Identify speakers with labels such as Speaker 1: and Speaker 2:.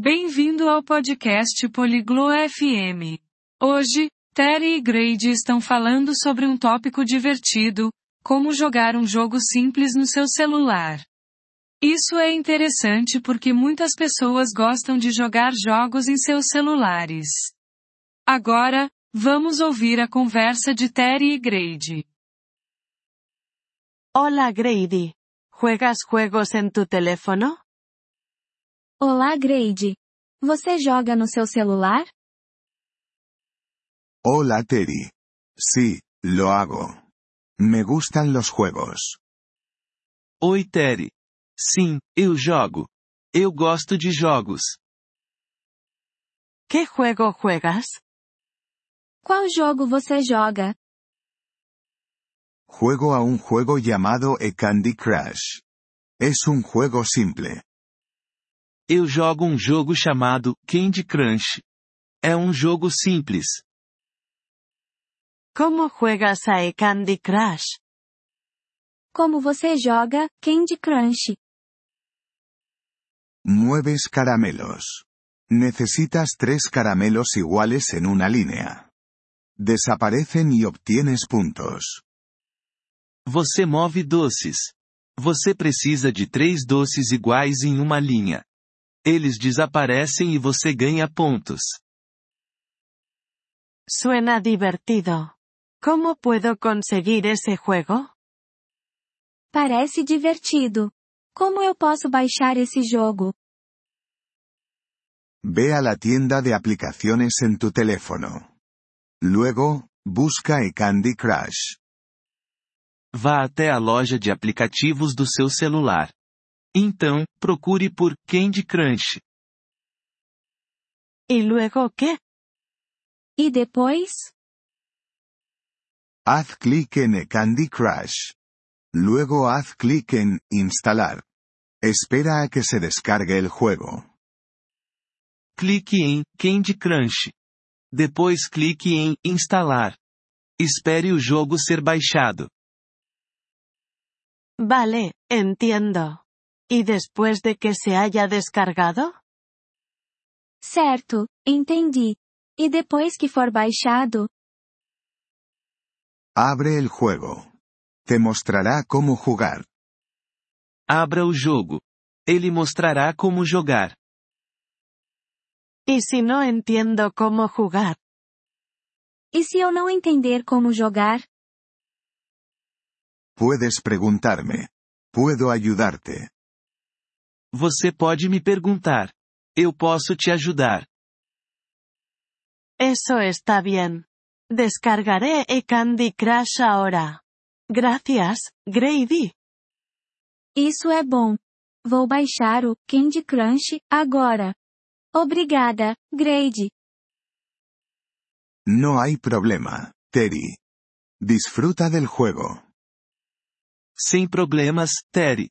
Speaker 1: Bem-vindo ao podcast Poliglo FM. Hoje, Terry e Grady estão falando sobre um tópico divertido, como jogar um jogo simples no seu celular. Isso é interessante porque muitas pessoas gostam de jogar jogos em seus celulares. Agora, vamos ouvir a conversa de Terry e Grady.
Speaker 2: Hola Grady. ¿Juegas juegos en tu teléfono?
Speaker 3: Olá Grady. Você joga no seu celular?
Speaker 4: Hola Terry. Sí, lo hago. Me gustan los juegos.
Speaker 5: Oi Terry. Sim, eu jogo. Eu gosto de jogos.
Speaker 2: ¿Qué juego juegas?
Speaker 3: Qual jogo você joga?
Speaker 4: Juego a un juego llamado e Candy Crush. Es un juego simple.
Speaker 5: Eu jogo um jogo chamado Candy Crunch. É um jogo simples.
Speaker 2: ¿Cómo juegas a Candy Crush?
Speaker 3: Como você joga Candy Crunch?
Speaker 4: Mueves caramelos. Necesitas tres caramelos iguales en una línea. Desaparecen y obtienes puntos.
Speaker 5: Você move doces. Você precisa de três doces iguais em uma linha. Eles desaparecem e você ganha pontos.
Speaker 2: Suena divertido. ¿Cómo puedo conseguir ese juego?
Speaker 3: Parece divertido. Como eu posso baixar esse jogo?
Speaker 4: Ve a la tienda de aplicaciones en tu teléfono. Luego, busca e Candy Crush.
Speaker 5: Vá até a loja de aplicativos do seu celular. Então, procure por Candy Crunch.
Speaker 2: ¿Y luego qué?
Speaker 3: E depois?
Speaker 4: Haz clic en e Candy Crush. Luego haz clic en Instalar. Espera a que se descargue el juego.
Speaker 5: Clique em Candy Crunch. Depois clique em Instalar. Espere o jogo ser baixado.
Speaker 2: Vale, entiendo. ¿Y después de que se haya descargado?
Speaker 3: Certo, entendi. E depois que for baixado?
Speaker 4: Abre el juego. Te mostrará cómo jugar.
Speaker 5: Abra o jogo. Ele mostrará como jogar.
Speaker 2: ¿Y si no entiendo cómo jugar?
Speaker 3: E se eu não entender como jogar?
Speaker 4: Puedes preguntarme. Puedo ayudarte.
Speaker 5: Você pode me perguntar. Eu posso te ajudar.
Speaker 2: Eso está bien. Descargaré e Candy Crush ahora. Gracias, Grady.
Speaker 3: Isso é bom. Vou baixar o Candy Crunch agora. Obrigada, Grady.
Speaker 4: No hay problema, Terry. Disfruta del juego.
Speaker 5: Sem problemas, Terry.